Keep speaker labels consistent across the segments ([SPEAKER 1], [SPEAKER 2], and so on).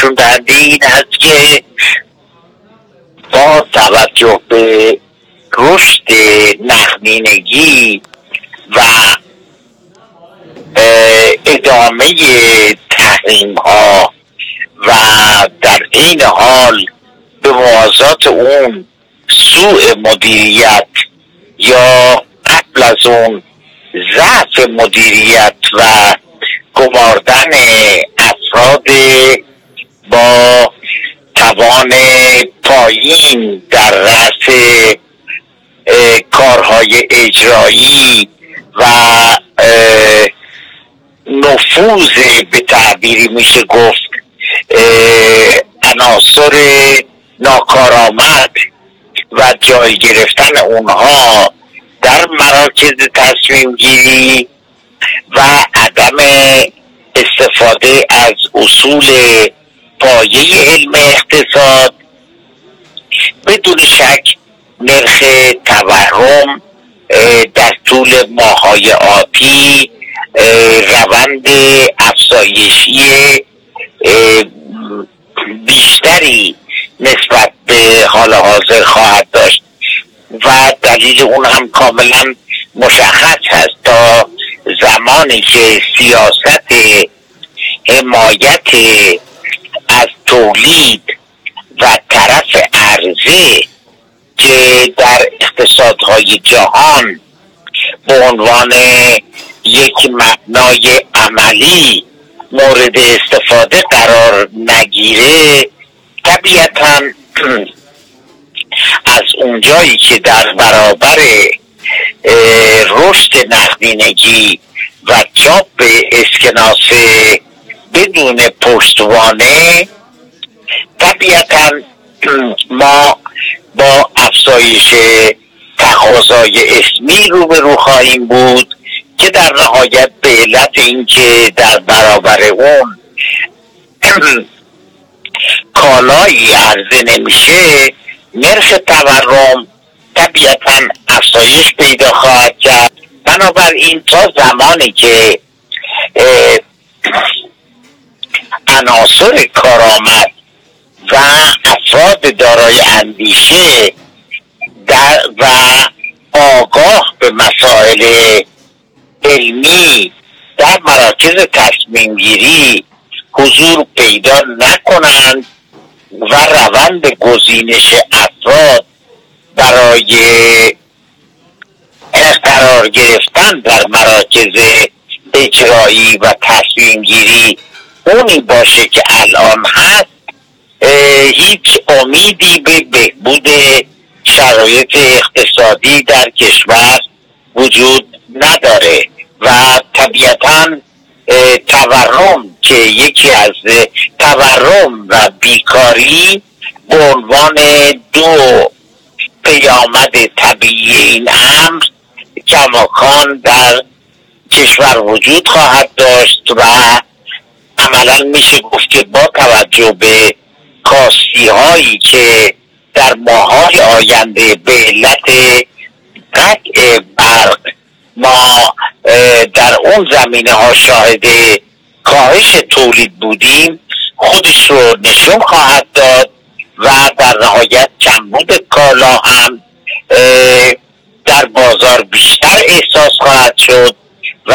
[SPEAKER 1] نشون دهنده این هست که با توجه به رشد نقدینگی و ادامه تحریم ها و در این حال به موازات اون سوء مدیریت یا قبل از اون ضعف مدیریت و گماردن افراد با توان پایین در رأس کارهای اجرایی و نفوذ به تعبیری میشه گفت. عناصر ناکارآمد و جای گرفتن اونها در مراکز تصمیم گیری و عدم استفاده از اصول پایه علم اقتصاد شک نرخ تورم در طول ماهای آتی روند افزایشی بیشتری نسبت به حال حاضر خواهد داشت. و دلیل اون هم کاملا مشخص هست تا زمانی که سیاست حمایت از تولید و طرف عرضه که در اقتصادهای جهان به عنوان یک مبنای عملی مورد استفاده قرار نگیره طبیعتا از اونجایی که در برابر رشد نقدینگی و چاپ اسکناس بدون پشتوانه طبیعتا ما با افزایش تقاضای اسمی روبرو خواهیم بود که در نهایت به علت اینکه در برابر اون کالایی عرضه نمیشه نرخ تورم طبیعتا افزایش پیدا خواهد کرد. بنابراین تا زمانی که عناصر کارآمد و افراد دارای اندیشه در و آگاه به مسائل علمی در مراکز تصمیم گیری حضور پیدا نکنند و روند گزینش افراد برای قرار گرفتن در مراکز اجرایی و تصمیم گیری اونی باشه که الان هست هیچ امیدی به بهبود شرایط اقتصادی در کشور وجود نداره و طبیعتا تورم که یکی از تورم و بیکاری به عنوان دو پیامد طبیعی این امر کماکان در کشور وجود خواهد داشت و عملا میشه گفت که با توجه به کاستی هایی که در ماهای آینده به علت قطع برق ما در اون زمینه ها شاهد کاهش تولید بودیم خودش رو نشون خواهد داد و در نهایت کمبود کالا هم در بازار بیشتر احساس خواهد شد و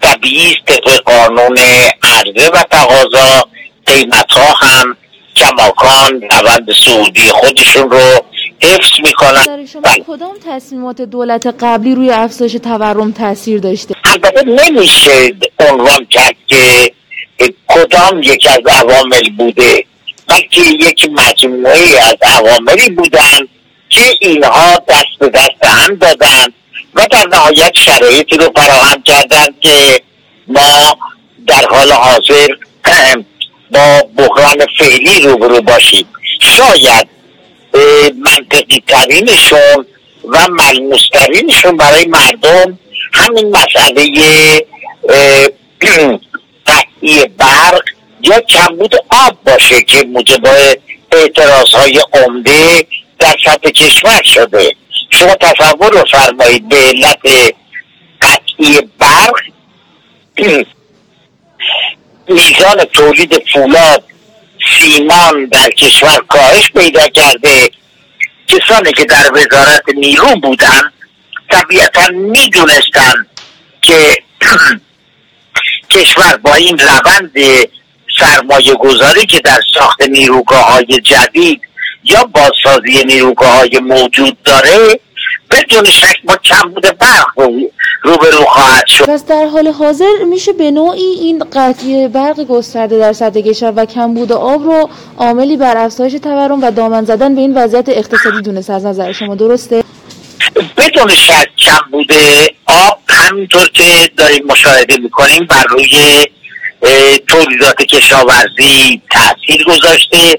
[SPEAKER 1] طبیعی طبق قانون عرضه و تقاضا قیمت ها هم کماکان روند سعودی خودشون رو حفظ می‌کنن
[SPEAKER 2] شما بله. کدام تصمیمات دولت قبلی روی افزایش تورم تاثیر داشته
[SPEAKER 1] البته نمیشه عنوان کرد که کدام یک از عوامل بوده بلکه یک مجموعه از عواملی بودن که اینها دست به دست هم دادن و در نهایت شرایطی رو فراهم کردن که ما در حال حاضر با بحران فعلی روبرو باشیم شاید منطقی ترینشون و ملموس ترینشون برای مردم همین مسئله قطعی برق یا کمبود آب باشه که موجب اعتراض های عمده در سطح کشور شده شما تصور رو فرمایید به علت قطعی برق میزان تولید فولاد سیمان در کشور کاهش پیدا کرده. کسانی که در وزارت نیرو بودن طبیعتا می‌دونستن که کشور با این روند سرمایه گذاری که در ساخت نیروگاه های جدید یا بازسازی نیروگاه های موجود داره بدون شک با کم بوده برق روبرو خواهد شد.
[SPEAKER 2] پس در حال حاضر میشه به نوعی این قطعی برق گسترده در سطح کشور و کمبود آب رو عاملی بر افزایش تورم و دامن زدن به این وضعیت اقتصادی دونست از نظر شما. درسته؟
[SPEAKER 1] بدون شک کم بوده آب همینطور که داریم مشاهده می‌کنیم بر روی تولیدات کشاورزی تاثیر گذاشته.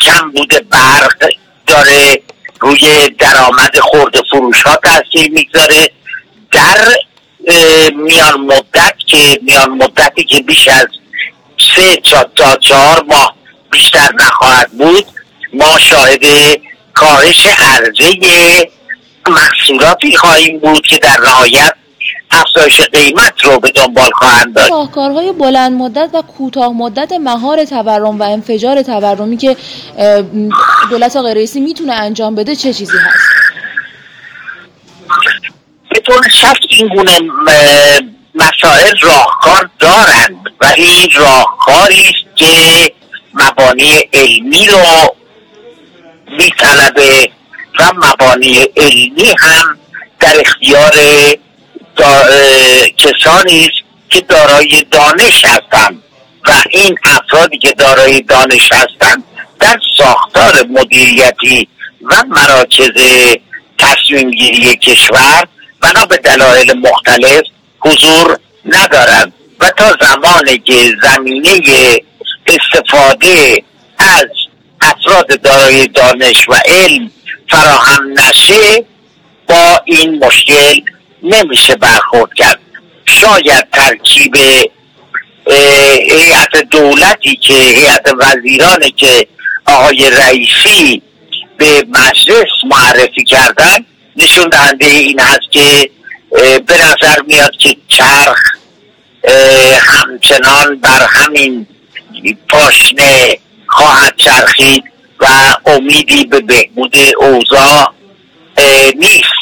[SPEAKER 1] کم بوده برق داره روی درآمد خورد فروش ها تاثیر می‌گذاره. در میان مدت که میان مدتی که بیش از سه تا چهار ماه بیشتر نخواهد بود ما شاهد کاهش عرضه محصولاتی خواهیم بود که در نهایت افزایش قیمت رو به دنبال خواهند داشت.
[SPEAKER 2] راهکارهای بلند مدت و کوتاه مدت مهار تورم و انفجار تورمی که دولت آقای رئیسی می‌تونه انجام بده چه چیزی هست؟
[SPEAKER 1] به طور شک این گونه مسائل راهکار دارند ولی راهکاری است که مبانی علمی رو میطلبه و مبانی علمی هم در اختیار کسانی است که دارای دانش هستند و این افرادی که دارای دانش هستند در ساختار مدیریتی و مراکز تصمیم گیری کشور بنا به دلایل مختلف حضور ندارند و تا زمانی که زمینه استفاده از افراد دارای دانش و علم فراهم نشه با این مشکل نمیشه برخورد کرد. شاید ترکیب هیئت دولتی که هیئت وزیرانی که آقای رئیسی به مجلس معرفی کردن نشون دهنده این هست که به نظر میاد که چرخ همچنان بر همین پاشنه خواهد چرخید و امیدی به بهبود اوضاع نیست.